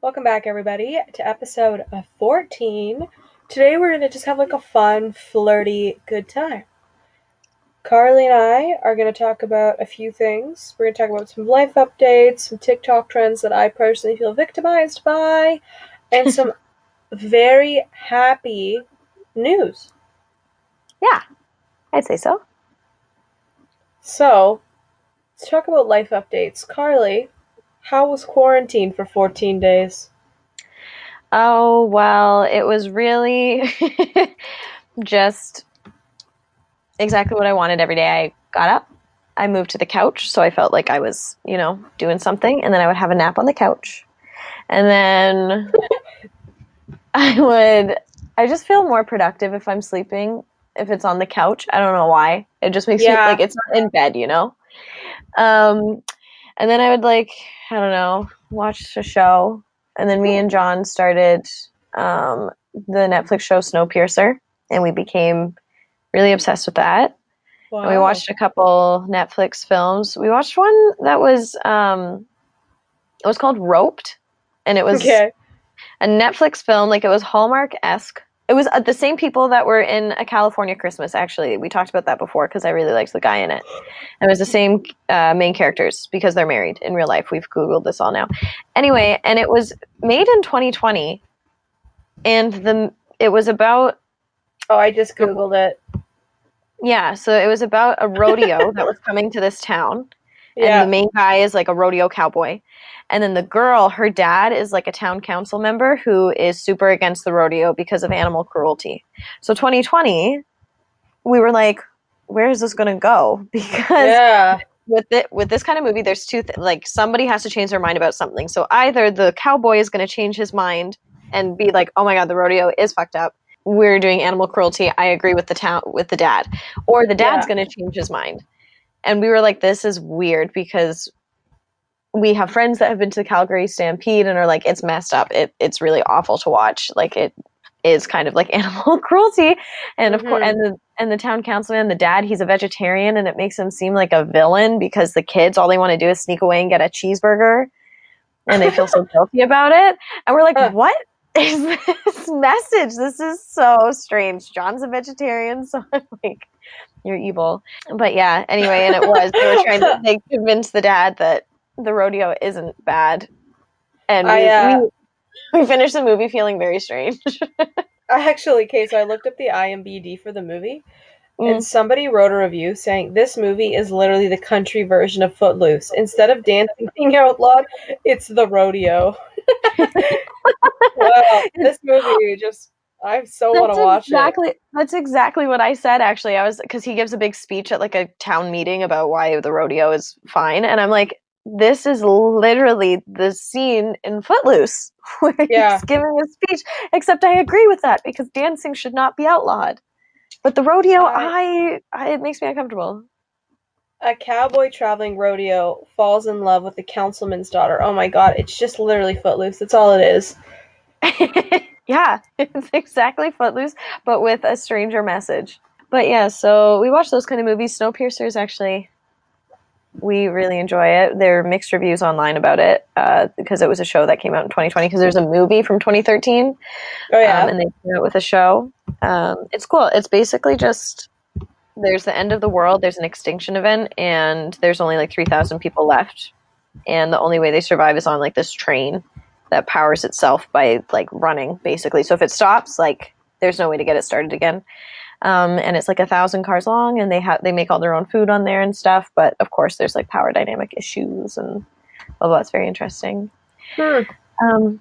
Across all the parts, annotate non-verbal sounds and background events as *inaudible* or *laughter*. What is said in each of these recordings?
Welcome back, everybody, to episode 14. Today we're going to just have like a fun, flirty, good time. Karly and I are going to talk about a few things. We're going to talk about some life updates, some TikTok trends that I personally feel victimized by, and *laughs* some very happy news. Yeah, I'd say so. So, let's talk about life updates. Karly, how was quarantine for 14 days? Oh, well, it was really *laughs* just exactly what I wanted every day. I got up, I moved to the couch, so I felt like I was, you know, doing something, and then I would have a nap on the couch. And then *laughs* I would, I just feel more productive if I'm sleeping, if it's on the couch. I don't know why. It just makes Yeah. me like it's not in bed, you know? Um, and then I would like, I don't know, watch a show. And then me and John started um, the Netflix show Snowpiercer, and we became really obsessed with that. Wow. And we watched a couple Netflix films. We watched one that was um, it was called Roped, and it was Okay. a Netflix film. Like it was Hallmark esque. It was uh, the same people that were in A California Christmas. Actually, we talked about that before because I really liked the guy in it. And it was the same uh, main characters because they're married in real life. We've googled this all now. Anyway, and it was made in 2020, and the it was about Oh, I just Googled it. yeah. So it was about a rodeo that was coming to this town. Yeah. and the main guy is like a rodeo cowboy. And then the girl her dad is like a town council member who is super against the rodeo because of animal cruelty. So 2020 we were like where is this going to go? *laughs* Because yeah. with it with this kind of movie there's two th- like somebody has to change their mind about something. So either the cowboy is going to change his mind and be like oh my god the rodeo is fucked up. We're doing animal cruelty. I agree with the town with the dad. Or the dad's Yeah. going to change his mind and we were like this is weird because we have friends that have been to the calgary stampede and are like it's messed up. It, it's really awful to watch. Like it is kind of like *laughs* animal cruelty. And of course Mhm. and the and the town councilman the dad he's a vegetarian and it makes him seem like a villain because the kids all they want to do is sneak away and get a cheeseburger and they feel so *laughs* guilty about it. And we're like Huh. what is *laughs* this message? This is so strange. John's a vegetarian so i'm like you're evil but yeah anyway and it was they were trying to *laughs* they convinced the dad that the rodeo isn't bad and we, I, uh, we, we finished the movie feeling very strange *laughs* I actually, okay, so I looked up the IMBD for the movie, Mm. and somebody wrote a review saying this movie is literally the country version of Footloose. Instead of dancing *laughs* being outlawed, it's the rodeo. wow, this movie just, I so want to watch exactly that's exactly what I said actually. I was because he gives a big speech at like a town meeting about why the rodeo is fine, and I'm like, this is literally the scene in Footloose *laughs* where Yeah. he's giving a speech. Except I agree with that because dancing should not be outlawed, but the rodeo, I, I it makes me uncomfortable. A cowboy traveling rodeo falls in love with the councilman's daughter. Oh my god, it's just literally Footloose. That's all it is. *laughs* yeah, *laughs* it's exactly Footloose, but with a stranger message. But yeah, so we watch those kind of movies. Snowpiercer is actually, we really enjoy it. There are mixed reviews online about it uh, because it was a show that came out in 2020. Because there's a movie from 2013, Oh yeah. um, and they came out with a show. Um, it's cool. It's basically just there's the end of the world. There's an extinction event, and there's only like 3,000 people left, and the only way they survive is on like this train that powers itself by like running, basically. So if it stops, like there's no way to get it started again. Um, and it's like a thousand cars long, and they have they make all their own food on there and stuff. But of course, there's like power dynamic issues and blah blah. It's very interesting. Hmm. Um,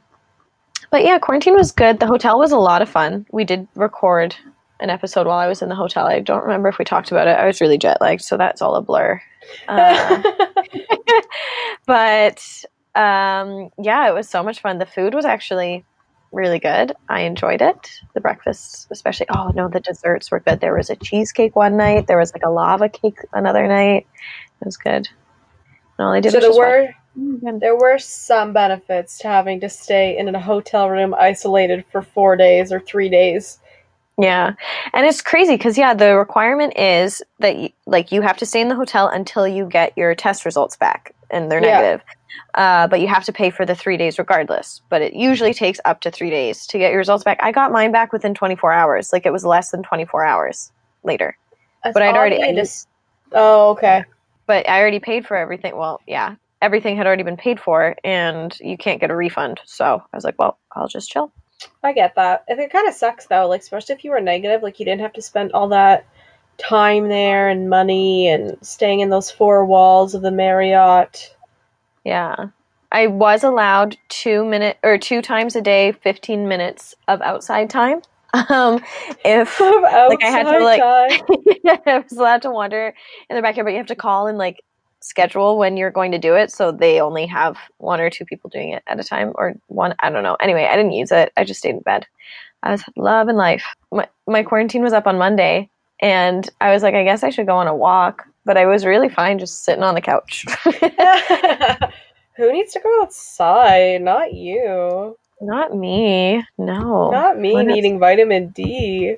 but yeah, quarantine was good. The hotel was a lot of fun. We did record an episode while I was in the hotel. I don't remember if we talked about it. I was really jet lagged, so that's all a blur. Uh, *laughs* *laughs* but um, yeah, it was so much fun. The food was actually really good. I enjoyed it. The breakfast, especially. Oh no, the desserts were good. There was a cheesecake one night. There was like a lava cake another night. It was good. And all I did so was there were Mm, there were some benefits to having to stay in a hotel room isolated for four days or three days. Yeah. And it's crazy because, yeah, the requirement is that, you, like, you have to stay in the hotel until you get your test results back and they're Yeah. negative. Uh, but you have to pay for the three days regardless. But it usually takes up to three days to get your results back. I got mine back within 24 hours. Like it was less than 24 hours later. That's But I'd already- need is- Oh, okay. But I already paid for everything. Well, yeah, everything had already been paid for, and you can't get a refund. So I was like, well, I'll just chill. I get that. I it kind of sucks though, like especially if you were negative, like you didn't have to spend all that time there and money and staying in those four walls of the Marriott. Yeah. I was allowed two minute or two times a day, 15 minutes of outside time. *laughs* Um, if *laughs* like I had to, like- *laughs* I was allowed to wander in the backyard, but you have to call and like schedule when you're going to do it. So they only have one or two people doing it at a time, or one. I don't know. Anyway, I didn't use it. I just stayed in bed. I was love and life. My my quarantine was up on Monday, and I was like, I guess I should go on a walk. But I was really fine just sitting on the couch. *laughs* *laughs* Who needs to go outside? Not you. Not me. No. Not me not? needing vitamin D.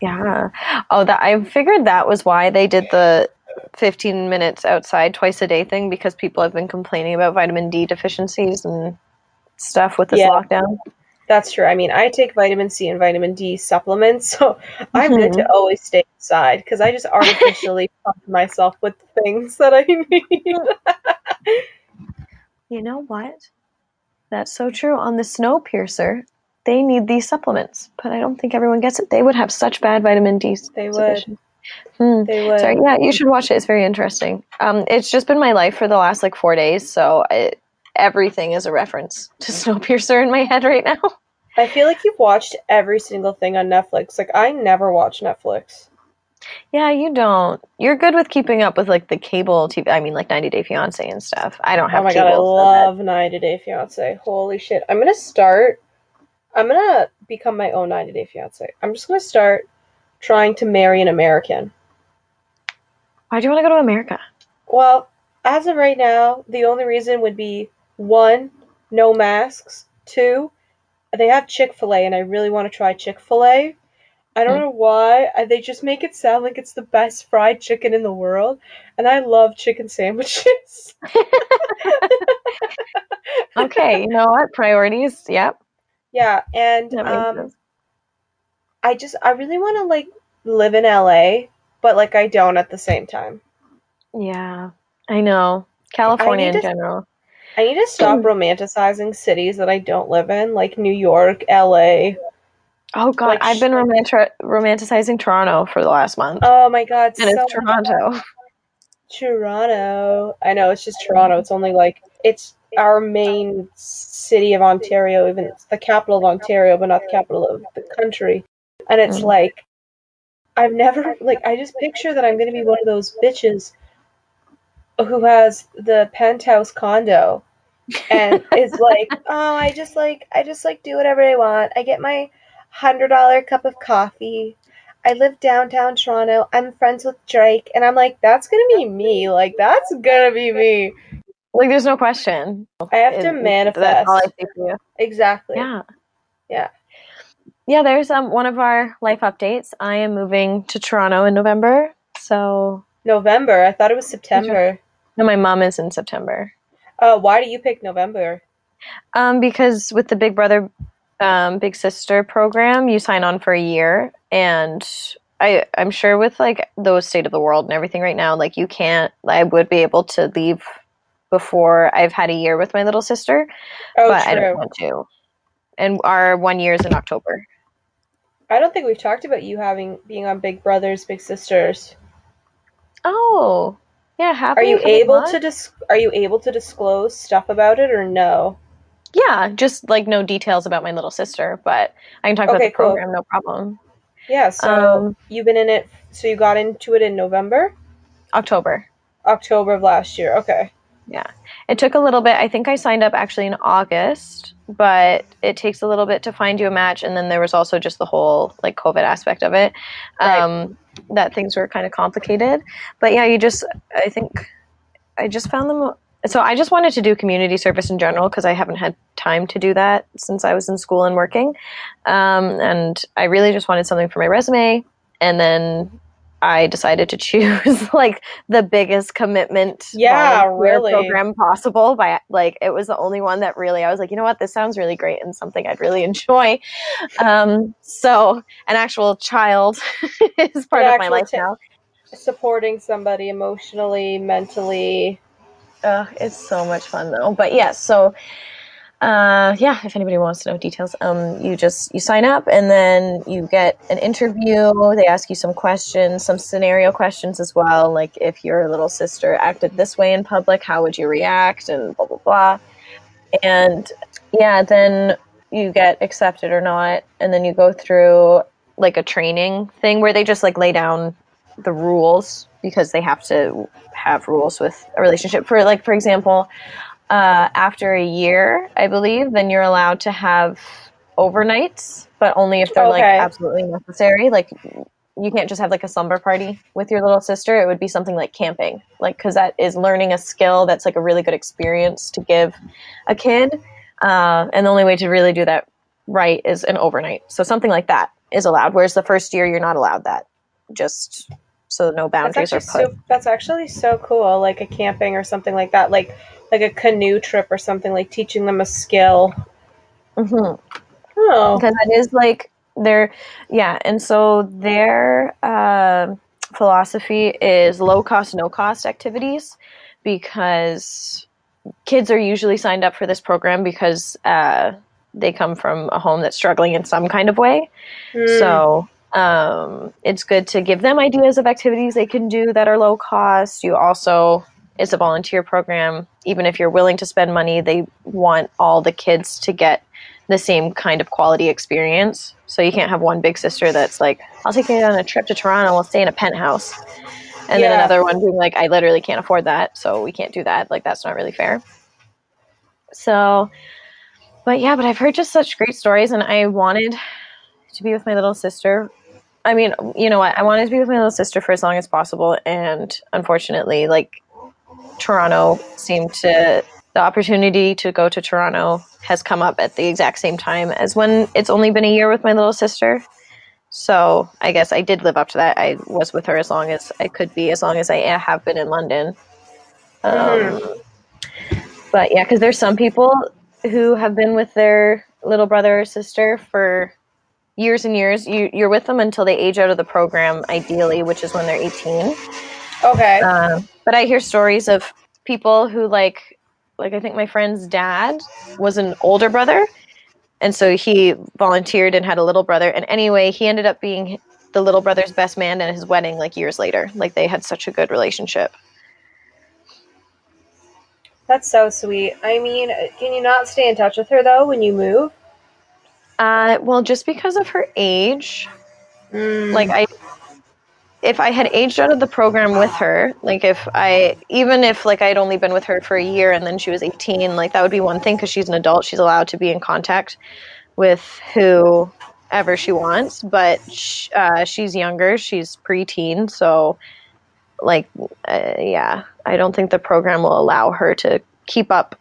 Yeah. Oh, that I figured that was why they did the 15 minutes outside twice a day thing because people have been complaining about vitamin D deficiencies and stuff with this Yeah. lockdown. That's true. I mean, I take vitamin C and vitamin D supplements, *laughs* so I'm good to always stay inside because I just artificially *laughs* pump myself with things that I *laughs* need. You know what? That's so true. On the Snowpiercer, they need these supplements, but I don't think everyone gets it. They would have such bad vitamin D. They would. deficiency. Hmm. They would. Sorry, yeah, you should watch it. It's very interesting. Um, it's just been my life for the last like four days, so I, everything is a reference to *laughs* Snowpiercer in my head right now. I feel like you've watched every single thing on Netflix. Like I never watch Netflix. Yeah, you don't. You're good with keeping up with like the cable TV. I mean, like 90 Day Fiance and stuff. I don't have. Oh my god, I love 90 Day Fiance. Holy shit. I'm gonna start I'm gonna become my own 90 Day Fiance. I'm just gonna start trying to marry an American. Why do you want to go to America? Well, as of right now, the only reason would be one, no masks. Two, they have Chick fil A, and I really want to try Chick fil A. I don't Hmm. know why. I- They just make it sound like it's the best fried chicken in the world, and I love chicken sandwiches. *laughs* Okay, you know what? Priorities. Yep. yeah, and That makes um, sense. I just I really want to like live in LA, but like I don't at the same time. Yeah, I know. California need in to- general. I need to stop *clears throat* romanticizing cities that I don't live in, like New York, LA. Oh God, like, I've been romanti- romanticizing Toronto for the last month, Oh my god, and so it's Toronto. *laughs* Toronto. I know it's just Toronto. It's only like it's our main city of Ontario, even it's the capital of Ontario, but not the capital of the country. And it's Mhm. like I've never like I just picture that I'm gonna be one of those bitches who has the penthouse condo and *laughs* is like, oh, I just like I just like do whatever I want. I get my hundred dollar cup of coffee. I live downtown Toronto. I'm friends with Drake, and I'm like, that's gonna be me. Like that's gonna be me. Like, there's no question. I have to It- manifest. That's all I see for you. exactly. Yeah. Yeah. Yeah, there's um one of our life updates. I am moving to Toronto in November. So November. I thought it was September. No, my mom is in September. Uh, why do you pick November? Um, because with the Big Brother, um, Big Sister program, you sign on for a year, and I I'm sure with like the state of the world and everything right now, like you can't. I would be able to leave before I've had a year with my little sister, Oh, but I don't want to. And our one year is in October. I don't think we've talked about you having being on Big Brothers Big Sisters. Oh, yeah. Have Are you able to dis- Are you able to disclose stuff about it or no? Yeah, just like no details about my little sister, but I can talk about the cool. program, no problem. Yeah. So Um, you've been in it. So you got into it in November, October. October of last year. Okay. Yeah, it took a little bit. I think I signed up actually in August, but it takes a little bit to find you a match. And then there was also just the whole like COVID aspect of it, Right. um, that things were kind of complicated. But yeah, you just, I think I just found them. So I just wanted to do community service in general because I haven't had time to do that since I was in school and working. Um, and I really just wanted something for my resume. And then I decided to choose *laughs* like the biggest commitment Yeah, really. program possible by like it was the only one that really I was like, you know what, this sounds really great and something I'd really *laughs* enjoy. Um, so an actual child *laughs* is part of my life ta- now. Supporting somebody emotionally, mentally. Ugh, it's so much fun though. But yeah, so uh, yeah, if anybody wants to know details, um, you just you sign up and then you get an interview. They ask you some questions, some scenario questions as well, like if your little sister acted this way in public, how would you react, and blah blah blah. And yeah, then you get accepted or not, and then you go through like a training thing where they just like lay down the rules because they have to have rules with a relationship. For like, for example, uh, after a year, I believe, then you're allowed to have overnights, but only if they're like absolutely necessary. Like, you can't just have like a slumber party with your little sister. It would be something like camping, like because that is learning a skill that's like a really good experience to give a kid. Uh, and the only way to really do that right is an overnight. So something like that is allowed. Whereas the first year, you're not allowed that. Just so no boundaries are put. so. That's actually so cool. Like a camping or something like that. Like like a canoe trip or something. Like teaching them a skill. Mhm. Oh, because that is like their yeah and so their uh, philosophy is low cost no cost activities because kids are usually signed up for this program because uh, they come from a home that's struggling in some kind of way Hmm. so um, it's good to give them ideas of activities they can do that are low cost. You also, it's a volunteer program. Even if you're willing to spend money, they want all the kids to get the same kind of quality experience. So you can't have one big sister that's like, I'll take you on a trip to Toronto, we'll stay in a penthouse. And then another one being like, I literally can't afford that, so we can't do that. Like, that's not really fair. So, but yeah, but I've heard just such great stories, and I wanted to be with my little sister. I mean, you know what? I wanted to be with my little sister for as long as possible, and unfortunately, like Toronto seemed to the opportunity to go to Toronto has come up at the exact same time as when it's only been a year with my little sister. So I guess I did live up to that. I was with her as long as I could be, as long as I have been in London. Um, But yeah, because there's some people who have been with their little brother or sister for years and years. You, you're with them until they age out of the program, ideally, which is when they're 18. okay. Um, but I hear stories of people who like, like I think my friend's dad was an older brother, and so he volunteered and had a little brother. And anyway, he ended up being the little brother's best man at his wedding, like years later. Like they had such a good relationship. That's so sweet. I mean, can you not stay in touch with her though when you move? Uh, well, just because of her age, like I if I had aged out of the program with her, like if I even if like I'd only been with her for a year and then she was 18, like that would be one thing because she's an adult, she's allowed to be in contact with whoever she wants, but sh- uh, she's younger, she's preteen, so like uh, yeah, I don't think the program will allow her to keep up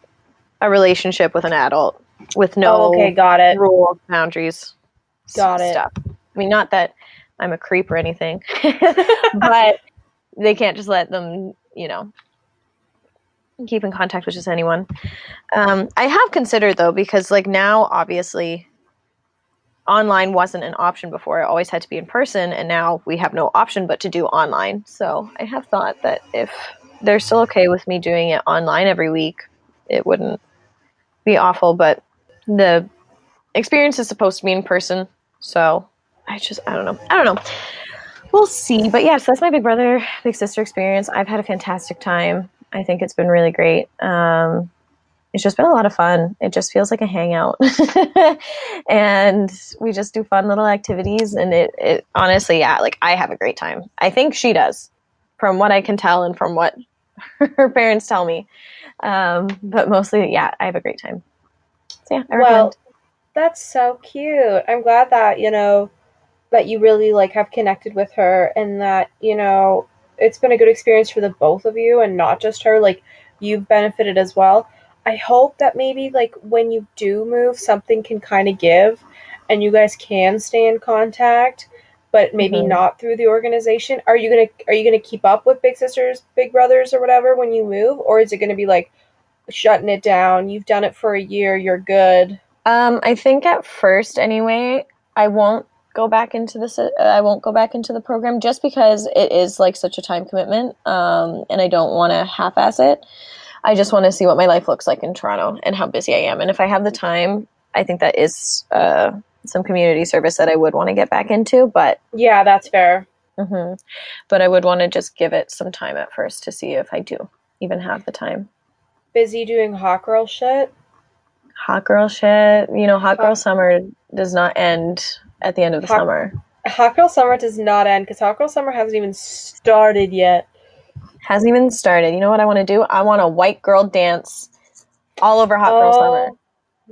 a relationship with an adult with no oh, okay, got it. rules, boundaries, Got it. Stuff. I mean, not that I'm a creep or anything, *laughs* but they can't just let them, you know, keep in contact with just anyone. Um, I have considered though, because like now, obviously, online wasn't an option before. I always had to be in person, and now we have no option but to do online. So I have thought that if they're still okay with me doing it online every week, it wouldn't be awful. But the experience is supposed to be in person, so I just I don't know. I don't know. We'll see. But yes, yeah, so that's my big brother, big sister experience. I've had a fantastic time. I think it's been really great. Um, it's just been a lot of fun. It just feels like a hangout, *laughs* and we just do fun little activities. And it, it honestly, yeah, like I have a great time. I think she does, from what I can tell and from what *laughs* her parents tell me. Um, but mostly, yeah, I have a great time. So yeah, I recommend. Well, that's so cute. I'm glad that, you know, that you really like have connected with her and that, you know, it's been a good experience for the both of you and not just her. Like you've benefited as well. I hope that maybe like when you do move something can kind of give and you guys can stay in contact but maybe Mhm. not through the organization. Are you gonna are you gonna keep up with Big Sisters, Big Brothers, or whatever when you move, or is it gonna be like shutting it down? You've done it for a year, you're good. Um, I think at first, anyway, I won't go back into this. I won't go back into the program just because it is like such a time commitment, um, and I don't want to half-ass it. I just want to see what my life looks like in Toronto and how busy I am, and if I have the time, I think that is uh, some community service that I would want to get back into. But Yeah, that's fair. hmm but I would want to just give it some time at first to see if I do even have the time. Busy doing hot girl shit. Hot girl shit, you know, hot girl Hot- summer does not end at the end of the Hot- summer. Hot girl summer does not end because hot girl summer hasn't even started yet. Hasn't even started. You know what I want to do? I want a white girl dance all over Hot Girl Summer. Oh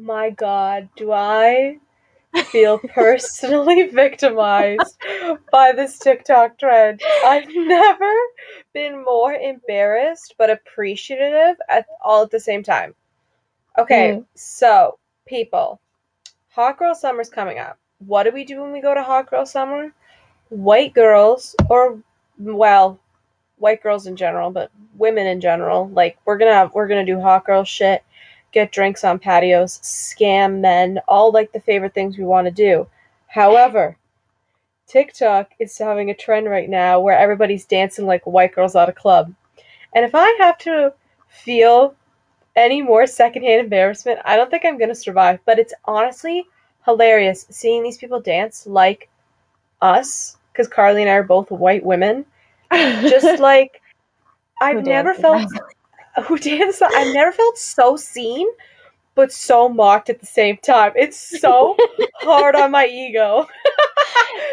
my god, do I feel *laughs* personally victimized by this TikTok trend? I've never been more embarrassed but appreciative at all at the same time. Okay, Mm. so people, Hot Girl Summer's coming up. What do we do when we go to Hot Girl Summer? White girls, or well, white girls in general, but women in general, like we're gonna have, we're gonna do hot girl shit, get drinks on patios, scam men, all like the favorite things we want to do. However, TikTok is having a trend right now where everybody's dancing like white girls at a club. And if I have to feel any more secondhand embarrassment, I don't think I'm going to survive. But it's honestly hilarious seeing these people dance like us, because Karly and I are both white women. Just *laughs* like, I've never felt *laughs* who dance. I've never felt so seen, but so mocked at the same time. It's so *laughs* hard on my ego.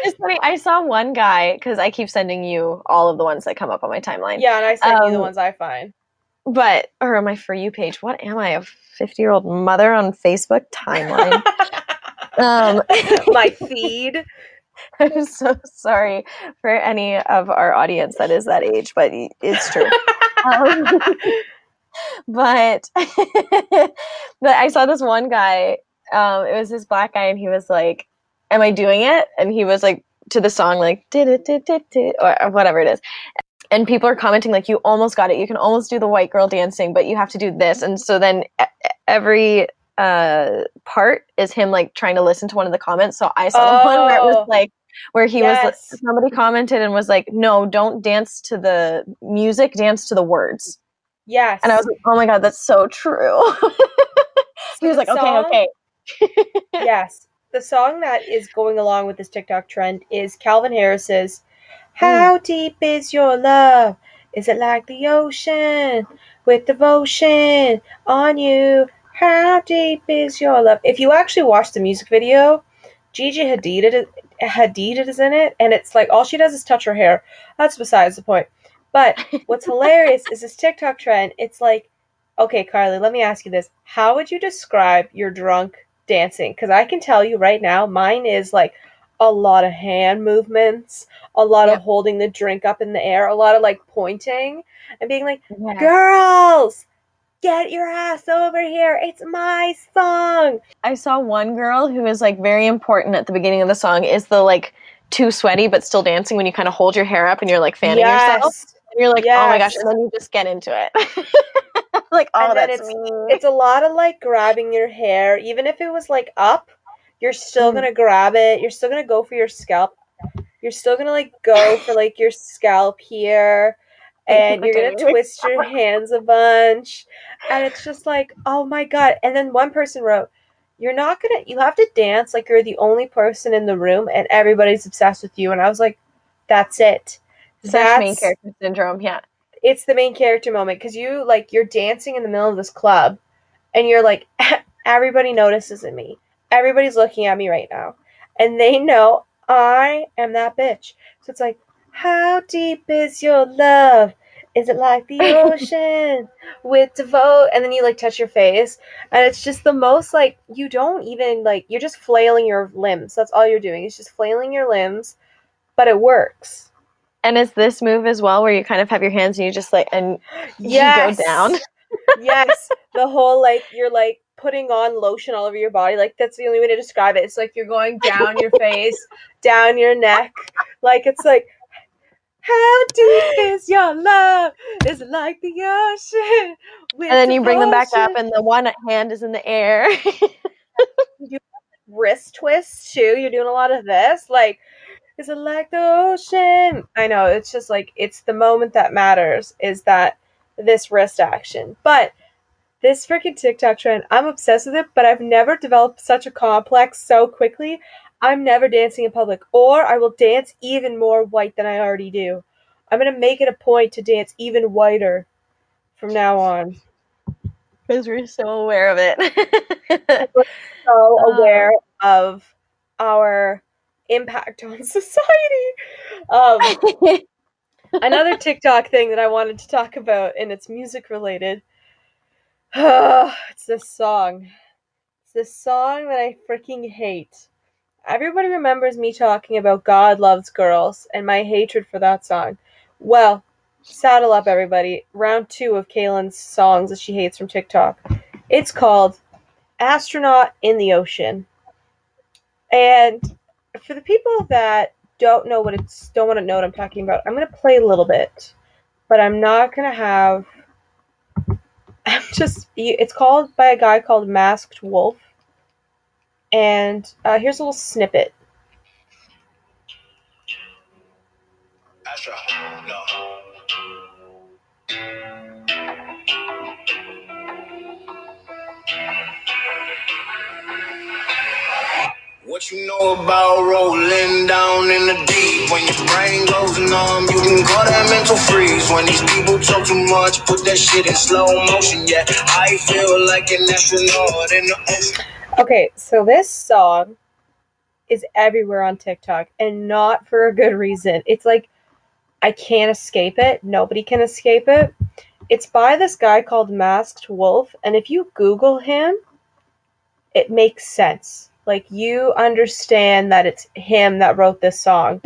It's funny. I saw one guy because I keep sending you all of the ones that come up on my timeline. Yeah, and I send you the Um, ones I find. But or on my for you page. What am I? A fifty year old mother on Facebook timeline. *laughs* um, *laughs* my feed. I'm so sorry for any of our audience that is that age, but it's true. *laughs* Um, but but I saw this one guy. Um, it was this black guy, and he was like, "Am I doing it?" And he was like to the song like did it did it did or whatever it is. And people are commenting like, "You almost got it. You can almost do the white girl dancing, but you have to do this." And so then every uh part is him like trying to listen to one of the comments. So I saw the one where it Oh. was like where he was somebody commented and was like, "No, don't dance to the music, dance to the words." Yes. And I was like, "Oh my god, that's so true." *laughs* he was like, "Okay, okay." *laughs* yes. The song that is going along with this TikTok trend is Calvin Harris's How hmm. Deep Is Your Love? Is it like the ocean with devotion on you? How deep is your love? If you actually watch the music video, Gigi Hadid, it- Hadid is in it, and it's like all she does is touch her hair. That's besides the point. But what's *laughs* hilarious is this TikTok trend. It's like, okay, Karly, let me ask you this: How would you describe your drunk dancing? Because I can tell you right now, mine is like a lot of hand movements, a lot Yep. of holding the drink up in the air, a lot of like pointing and being like, Yeah. "Girls, get your ass over here! It's my song." I saw one girl who is like very important at the beginning of the song is the like too sweaty but still dancing when you kind of hold your hair up and you're like fanning yourself. yes. And you're like, oh my gosh, and then you just get into it. *laughs* like, oh, that's it's- me. It's a lot of like grabbing your hair, even if it was like up, you're still gonna grab it. You're still gonna go for your scalp. You're still gonna like go *laughs* for like your scalp here, and you're gonna twist your hands a bunch, and it's just like, oh my god! And then one person wrote, "You're not gonna. You have to dance like you're the only person in the room, and everybody's obsessed with you." And I was like, "That's it. That's main character syndrome. Yeah. it's the main character moment because you like you're dancing in the middle of this club and you're like *laughs* everybody notices in me everybody's looking at me right now. And they know i am that bitch. So it's like how deep is your love? Is it like the *laughs* ocean with devote? And then you like touch your face. And it's just the most like you don't even like you're just flailing your limbs. That's all you're doing is just flailing your limbs but it works. And is this move as well where you kind of have your hands and you just like and yes you go down? yes, *laughs* the whole like you're like putting on lotion all over your body. Like that's the only way to describe it. It's like you're going *laughs* down your face, down your neck. Like it's like how deep is your love? Is it like the ocean? And then you bring them back up, and the one hand is in the air. wrist twists too. You're doing a lot of this. Like, is it like the ocean? I know. It's just like it's the moment that matters. Is that this wrist action? But this freaking TikTok trend, I'm obsessed with it. But I've never developed such a complex so quickly. I'm never dancing in public, or I will dance even more white than I already do. I'm gonna make it a point to dance even whiter from now on. Because we're so aware of it. *laughs* so *laughs* aware of our impact on *laughs* society. Um, another TikTok thing that I wanted to talk about, and it's music related. *sighs* it's this song. It's this song that I freaking hate. Everybody remembers me talking about God loves girls and my hatred for that song. Well, saddle up, everybody. Round two of Kaelyn's songs that she hates from TikTok. It's called Astronaut in the Ocean. And for the people that don't know what it's, don't want to know what I'm talking about, I'm going to play a little bit, but I'm not going to have. Just. It's called by a guy called Masked Wolf. And uh, here's a little snippet. Astra, no. What you know about rolling down in the deep? When your brain goes numb, you can call that mental freeze. When these people talk too much, put that shit in slow motion. Yeah, I feel like an astronaut in the ocean. Okay, so this song is everywhere on TikTok and not for a good reason. It's like I can't escape it. Nobody can escape it. It's by this guy called Masked Wolf, and if you Google him, it makes sense. Like you understand that it's him that wrote this song.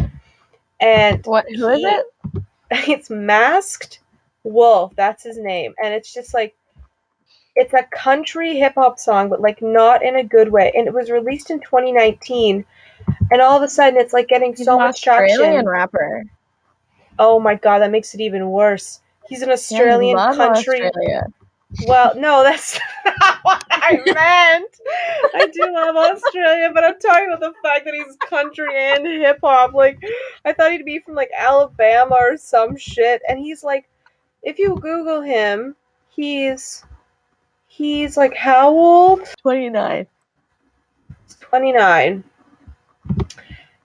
And what who he, is it? *laughs* It's Masked Wolf. That's his name. And it's just like it's a country hip hop song, but like not in a good way. And it was released in 2019, and all of a sudden it's like getting He's so much traction. Australian rapper. Oh my god, that makes it even worse. He's an Australian yeah, country. Australia. Well, no, that's *laughs* not what I meant. *laughs* I do love Australia, but I'm talking about the fact that he's country and hip hop. Like, I thought he'd be from like Alabama or some shit, and he's like, if you Google him, he's He's like how old? Twenty nine. Twenty nine.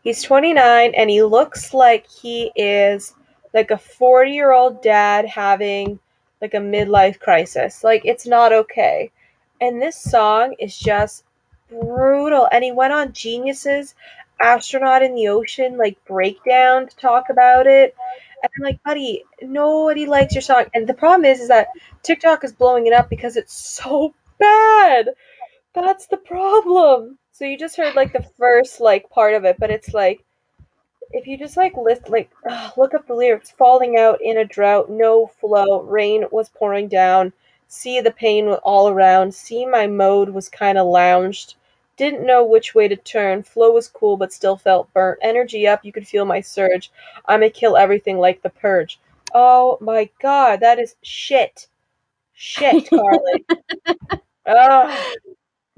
He's 29 and he looks like he is like a 40 year old dad having like a midlife crisis. Like it's not okay. And this song is just brutal. And he went on Geniuses astronaut in the ocean like breakdown to talk about it. And I'm like, buddy, nobody likes your song. And the problem is, is that TikTok is blowing it up because it's so bad. That's the problem. So you just heard like the first like part of it, but it's like if you just like list like ugh, *sighs* look up the lyrics falling out in a drought no flow rain was pouring down see the pain all around see my mode was kind of lounged didn't know which way to turn. Flow was cool, but still felt burnt. Energy up, you could feel my surge. I'ma kill everything like the purge. Oh my god, that is shit. Shit, *laughs* Karly. *laughs*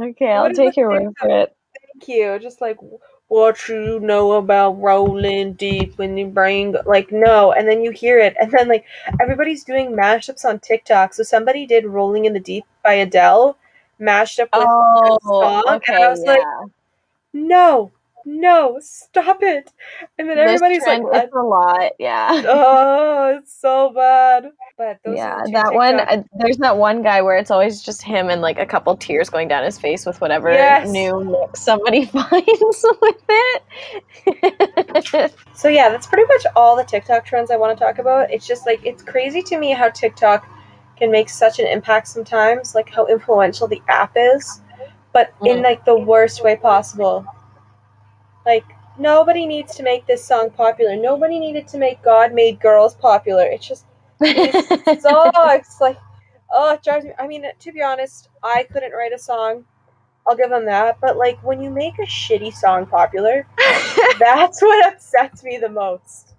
Okay, I'll take your word for it. Thank you. Just like what you know about rolling deep when your brain go-? like no and then you hear it and then like everybody's doing mashups on tiktok so somebody did rolling in the deep by adele mashed up with oh, song. Okay, and I was yeah. like, no, no, stop it. And then this everybody's like, it's a lot, yeah. *laughs* oh, it's so bad. But yeah, that one. Uh, there's that one guy where it's always just him and like a couple tears going down his face with whatever yes. new look somebody *laughs* finds with it. so yeah, that's pretty much all the TikTok trends I want to talk about. It's just like it's crazy to me how TikTok can make such an impact sometimes, like how influential the app is, but mm. in like the worst way possible. Like nobody needs to make this song popular. Nobody needed to make God Made Girls popular. It's just it sucks. *laughs* Like Oh, it drives me. I mean, to be honest, I couldn't write a song. I'll give them that. But like, when you make a shitty song popular, *laughs* that's what upsets me the most.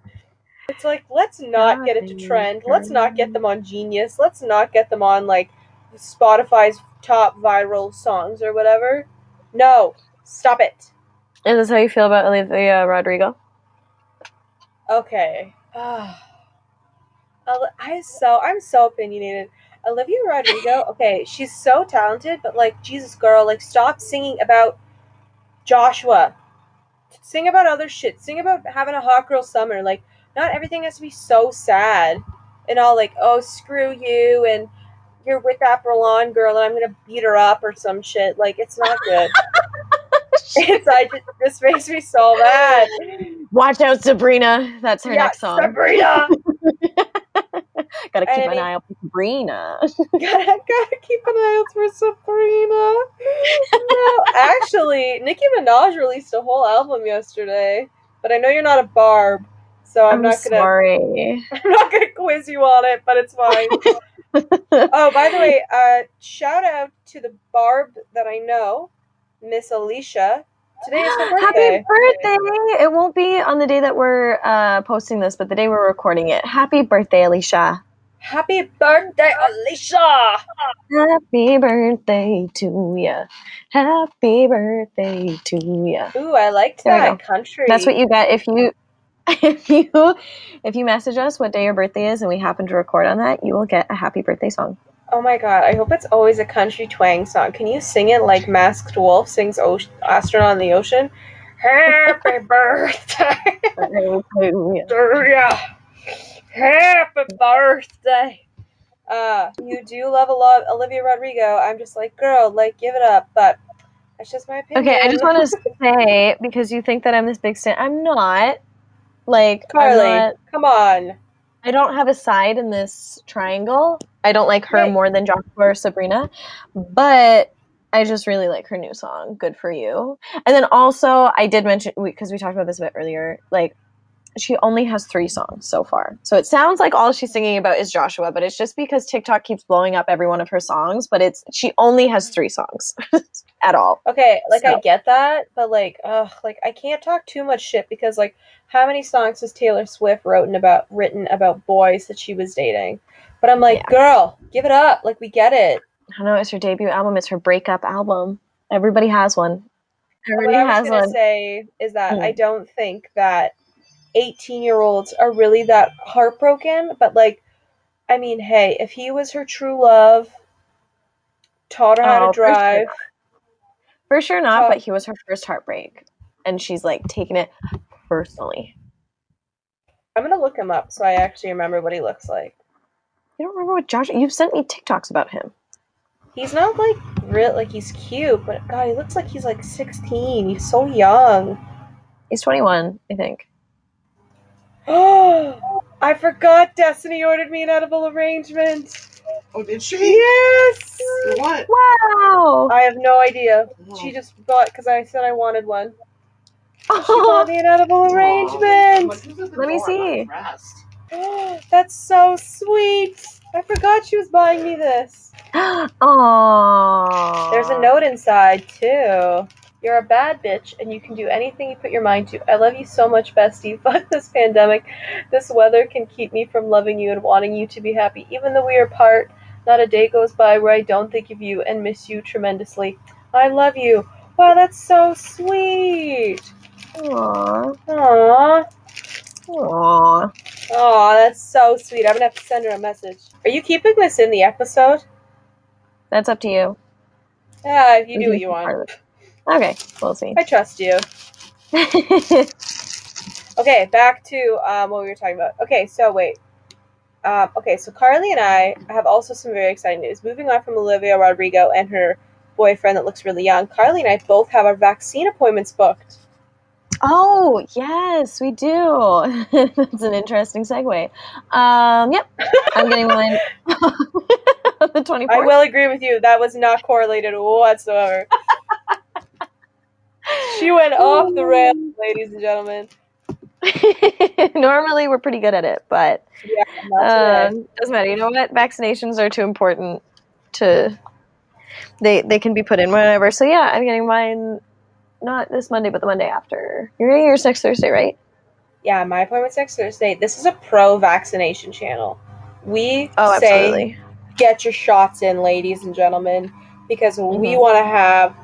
It's like, let's not get it to trend. Let's not get them on Genius. Let's not get them on like Spotify's top viral songs or whatever. No, stop it. Is this how you feel about Olivia Rodrigo? Okay. Ah. Oli- I so I'm so opinionated. Olivia Rodrigo, *laughs* okay, she's so talented, but like Jesus girl, like stop singing about Joshua. Sing about other shit. Sing about having a hot girl summer. Like not everything has to be so sad and all like, oh screw you and you're with that Berlin girl and I'm gonna beat her up or some shit. Like it's not good. *laughs* *laughs* it's I just this makes me so mad. Watch out, Sabrina. That's her Yeah, next song. Sabrina. *laughs* Gotta keep I an eye out for Sabrina. *laughs* gotta, gotta keep an eye out for Sabrina. no, actually, Nicki Minaj released a whole album yesterday, but I know you're not a barb, so I'm, I'm, not gonna sorry. I'm not gonna quiz you on it, but it's fine. oh, by the way, uh, shout out to the barb that I know, Miss Alicia. Today is her *gasps* birthday. Happy birthday! It won't be on the day that we're uh, posting this, but the day we're recording it. Happy birthday, Alicia. Happy birthday, Alicia! Happy birthday to ya. Happy birthday to ya. Ooh, I liked There that country. That's what you get if you *laughs* if you if you message us what day your birthday is and we happen to record on that, you will get a happy birthday song. Oh my god, I hope it's always a country twang song. Can you sing it like Masked Wolf sings o- Astronaut in the Ocean? Happy *laughs* birthday *laughs* ya. Happy birthday. Uh, you do love a lot Olivia Rodrigo. I'm just like, girl, like, give it up. But that's just my opinion. Okay, I just want to say because you think that I'm this big stan, I'm not. Like I'm Karly, not- come on. I don't have a side in this triangle. I don't like her Right. more than Joshua or Sabrina, but I just really like her new song, "Good for You." And then also, I did mention because we, talked about this a bit earlier. Like, she only has three songs so far, so it sounds like all she's singing about is Joshua, but it's just because TikTok keeps blowing up every one of her songs. But it's she only has three songs *laughs* at all. Okay, like I get that, but like, ugh, like I can't talk too much shit because like, how many songs has Taylor Swift written about written about boys that she was dating? But I'm like, Yeah. girl, give it up. Like we get it. I know it's her debut album. It's her breakup album. Everybody has one. Everybody what I was has gonna one. say is that Hmm. I don't think that 18 year olds are really that heartbroken. But like, I mean, hey, if he was her true love, taught her how Oh, to for sure. drive, For sure not, Oh. but he was her first heartbreak. And she's like taking it personally. I'm gonna look him up so I actually remember what he looks like. You don't remember what Josh you've sent me TikToks about him. He's not like real, like he's cute, but God, he looks like he's like 16. He's so young. He's twenty one, I think. Oh, *gasps* I forgot Destiny ordered me an edible arrangement. Oh, did she? Yes! What? Wow. I have no idea. Oh. She just bought because I said I wanted one. *laughs* She bought Oh, me an edible Oh, arrangement. like, who's at the Let me door? I'm not see. *gasps* That's so sweet. I forgot she was buying me this. *gasps* Aww. There's a note inside too. You're a bad bitch and you can do anything you put your mind to. I love you so much, bestie. *laughs* Fuck this pandemic. This weather can keep me from loving you and wanting you to be happy. Even though we are apart, not a day goes by where I don't think of you and miss you tremendously. I love you. Wow, that's so sweet. Aww. Aww. Aww. Aw, that's so sweet. I'm gonna have to send her a message. Are you keeping this in the episode? That's up to you. Yeah, you do what you want. Okay, we'll see. I trust you. *laughs* Okay, back to um, what we were talking about. Okay, so wait. Um, okay, so Karly and I have also some very exciting news. Moving on from Olivia Rodrigo and her boyfriend that looks really young, Karly and I both have our vaccine appointments booked. oh, yes, we do. *laughs* That's an interesting segue. Um, yep. I'm getting *laughs* mine on the 24th. I will agree with you, that was not correlated whatsoever. She went off the rails, ladies and gentlemen. *laughs* Normally, we're pretty good at it, but Yeah. Um, doesn't matter. You know what? Vaccinations are too important to. They they can be put in whenever. So yeah, I'm getting mine. Not this Monday, but the Monday after. You're getting yours next Thursday, right? Yeah, my appointment's next Thursday. This is a pro vaccination channel. We Oh, say absolutely. get your shots in, ladies and gentlemen, because we Mhm. want to have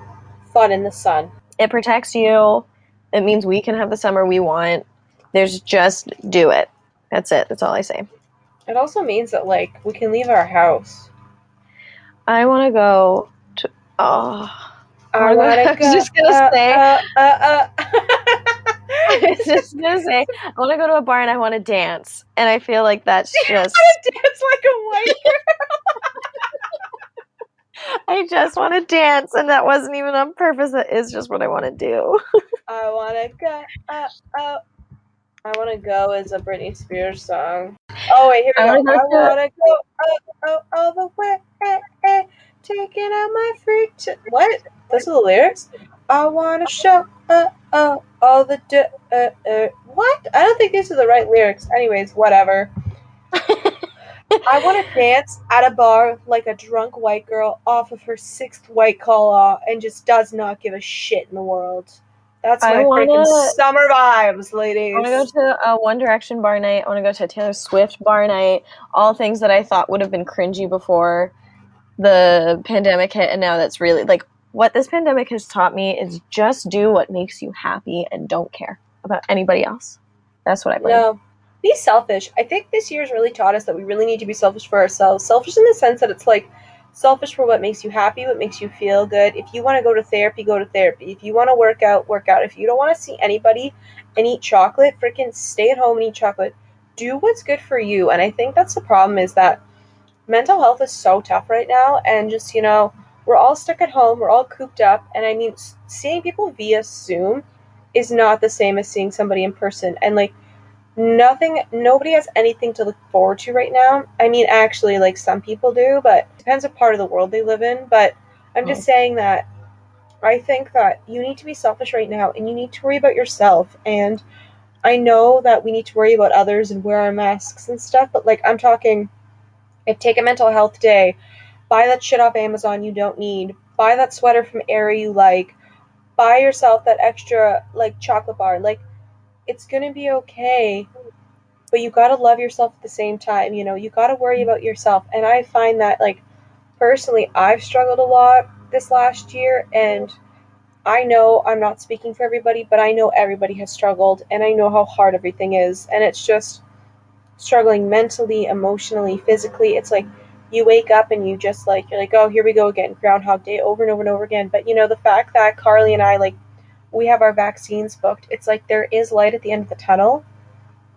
fun in the sun. It protects you. It means we can have the summer we want. There's just do it. That's it. That's all I say. It also means that like we can leave our house. I want to go to. Oh, I I want to go. was *laughs* go. just gonna uh, say- Uh, uh, uh. *laughs* I was just gonna say I want to go to a bar and I want to dance, and I feel like that's *laughs* just. I dance like a white girl. *laughs* I just want to dance, and that wasn't even on purpose. That is just what I want to do. *laughs* I want to go. Uh, uh. I want to go is a Britney Spears song. Oh wait, here we I go. I want to go. Oh, oh, all the way. Eh, eh, taking out my freak. T- what? Those are the lyrics. I want to show. Uh, uh, all the. D- uh, uh. What? I don't think these are the right lyrics. Anyways, whatever. I want to dance at a bar like a drunk white girl off of her sixth white claw and just does not give a shit in the world. That's I my wanna- freaking summer vibes, ladies. I want to go to a One Direction bar night. I want to go to a Taylor Swift bar night. All things that I thought would have been cringy before the pandemic hit, and now that's really like what this pandemic has taught me is just do what makes you happy and don't care about anybody else. That's what I've learned. No. Be selfish. I think this year's really taught us that we really need to be selfish for ourselves. Selfish in the sense that it's like selfish for what makes you happy, what makes you feel good. If you want to go to therapy, go to therapy. If you want to work out, work out. If you don't want to see anybody and eat chocolate, freaking stay at home and eat chocolate. Do what's good for you. And I think that's the problem is that mental health is so tough right now and just, you know, we're all stuck at home, we're all cooped up, and I mean seeing people via Zoom is not the same as seeing somebody in person. And like nothing nobody has anything to look forward to right now. I mean actually like some people do but depends what part of the world they live in. But i'm just hmm. saying that i think that you need to be selfish right now and you need to worry about yourself. And i know that we need to worry about others and wear our masks and stuff but like i'm talking if take a mental health day buy that shit off amazon you don't need. Buy that sweater from Aerie you like. Buy yourself that extra like chocolate bar. Like it's gonna be okay but you gotta love yourself at the same time you know? You gotta worry about yourself. And i find that like personally i've struggled a lot this last year and i know i'm not speaking for everybody but i know everybody has struggled and i know how hard everything is and it's just struggling mentally emotionally physically. It's like you wake up and you just like you're like oh here we go again. Groundhog day over and over and over again. But you know the fact that Karly and i like we have our vaccines booked. It's like there is light at the end of the tunnel.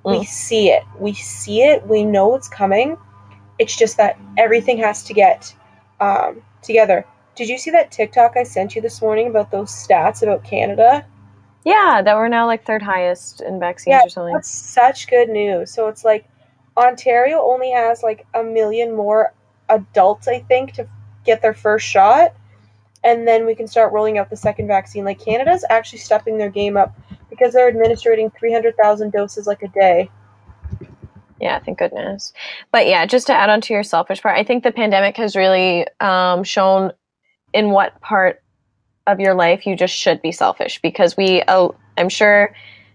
We Mm. see it. We see it. We know it's coming. It's just that everything has to get um, together. Did you see that TikTok I sent you this morning about those stats about Canada? Yeah, that we're now like third highest in vaccines Yeah, or something. That's such good news. So it's like Ontario only has like a million more adults, I think, to get their first shot. And then we can start rolling out the second vaccine. Like Canada's actually stepping their game up because they're administering 300,000 doses like a day. Yeah, thank goodness. But yeah, just to add on to your selfish part, I think the pandemic has really um, shown in what part of your life you just should be selfish because we, oh, I'm sure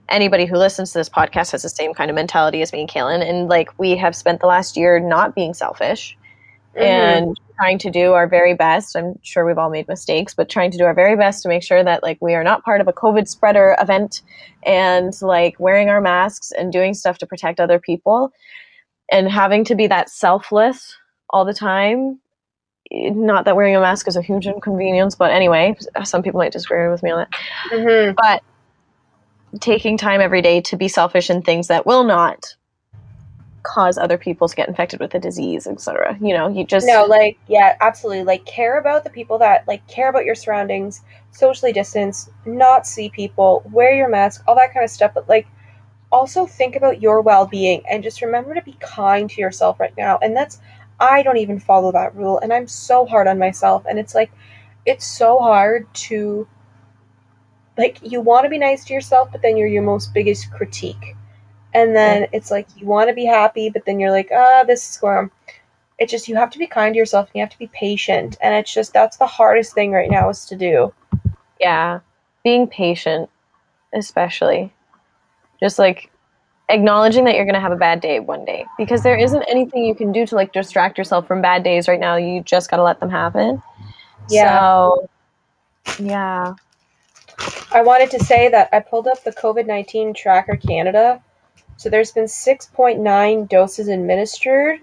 anybody who listens to this podcast has the same kind of mentality as me and Kaelyn. And like we have spent the last year not being selfish Mhm. and trying to do our very best. I'm sure we've all made mistakes, but trying to do our very best to make sure that like we are not part of a COVID spreader event and like wearing our masks and doing stuff to protect other people and having to be that selfless all the time. Not that wearing a mask is a huge inconvenience, but anyway, some people might disagree with me on that. Mhm. But taking time every day to be selfish in things that will not cause other people to get infected with the disease, etc. You know, you just No, like yeah, absolutely. Like care about the people that like care about your surroundings, socially distance, not see people, wear your mask, all that kind of stuff. But like also think about your well-being and just remember to be kind to yourself right now. And that's I don't even follow that rule, and I'm so hard on myself. And it's like it's so hard to like you want to be nice to yourself, but then you're your most biggest critique. And then it's like you want to be happy, but then you're like, ah, this is going. It's just you have to be kind to yourself and you have to be patient, and it's just that's the hardest thing right now is to do. Yeah. Being patient, especially. Just like acknowledging that you're going to have a bad day one day because there isn't anything you can do to like distract yourself from bad days right now. You just got to let them happen. Yeah. So, yeah. I wanted to say that I pulled up the COVID 19 Tracker Canada. So there's been 6.9 doses administered.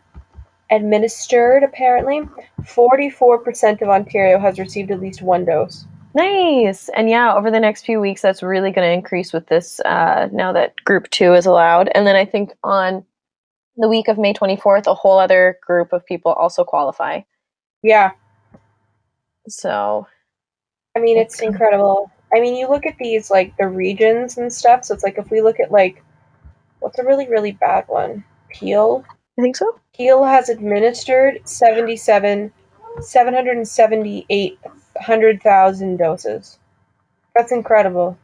Administered, apparently. 44% of Ontario has received at least one dose. Nice. And yeah, over the next few weeks, that's really going to increase with this uh, now that group two is allowed. And then I think on the week of May 24th, a whole other group of people also qualify. Yeah. So, I mean, it's incredible. I mean, you look at these, like, the regions and stuff. So it's like if we look at, like, what's a really, really bad one? Peel. I think so. Peel has administered 77, 778,000 doses. That's incredible.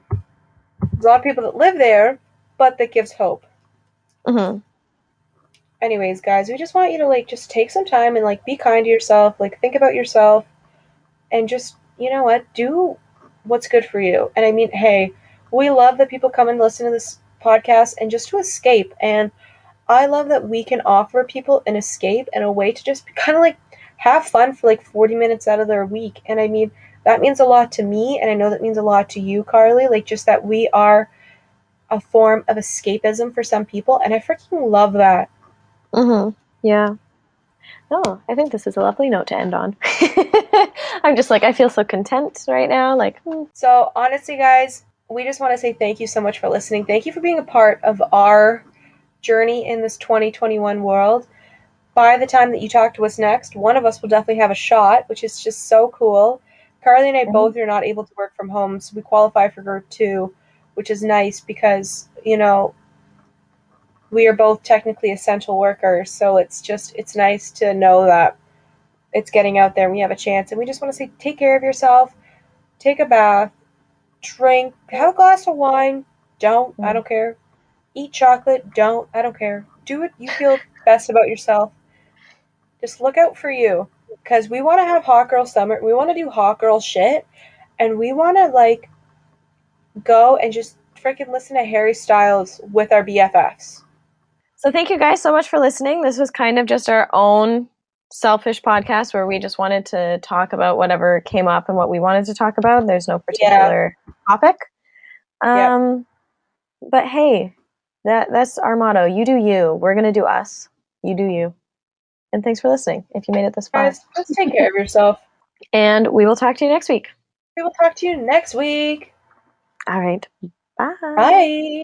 There's a lot of people that live there, but that gives hope. hmm Anyways, guys, we just want you to like just take some time and like be kind to yourself, like think about yourself and just, you know what, do what's good for you. And I mean, hey, we love that people come and listen to this podcast and just to escape and I love that we can offer people an escape and a way to just *laughs* kind of like have fun for like 40 minutes out of their week. And I mean, that means a lot to me, and I know that means a lot to you, Karly. Like, just that we are a form of escapism for some people, and I freaking love that. hmm Yeah. No, I think this is a lovely note to end on. *laughs* I'm just like, I feel so content right now. Like, hmm. So, honestly, guys, we just want to say thank you so much for listening. Thank you for being a part of our journey in this 2021 world. By the time that you talk to us next, one of us will definitely have a shot, which is just so cool. Karly and I Mhm. both are not able to work from home, so we qualify for group two, which is nice because, you know, we are both technically essential workers, so it's just it's nice to know that it's getting out there and we have a chance. And we just want to say take care of yourself, take a bath, drink, have a glass of wine, don't, I Mm. don't care. Eat chocolate, don't, I don't care. Do what you feel *laughs* best about yourself. Just look out for you because we want to have hot girl summer. We want to do hot girl shit and we want to like go and just freaking listen to Harry Styles with our BFFs. So thank you guys so much for listening. This was kind of just our own selfish podcast where we just wanted to talk about whatever came up and what we wanted to talk about. There's no particular topic. Yeah. Um but hey, that that's our motto. You do you. We're going to do us. You do you. And thanks for listening if you made it this far. Guys, just take care of yourself. *laughs* And we will talk to you next week. We will talk to you next week. All right. Bye. Bye.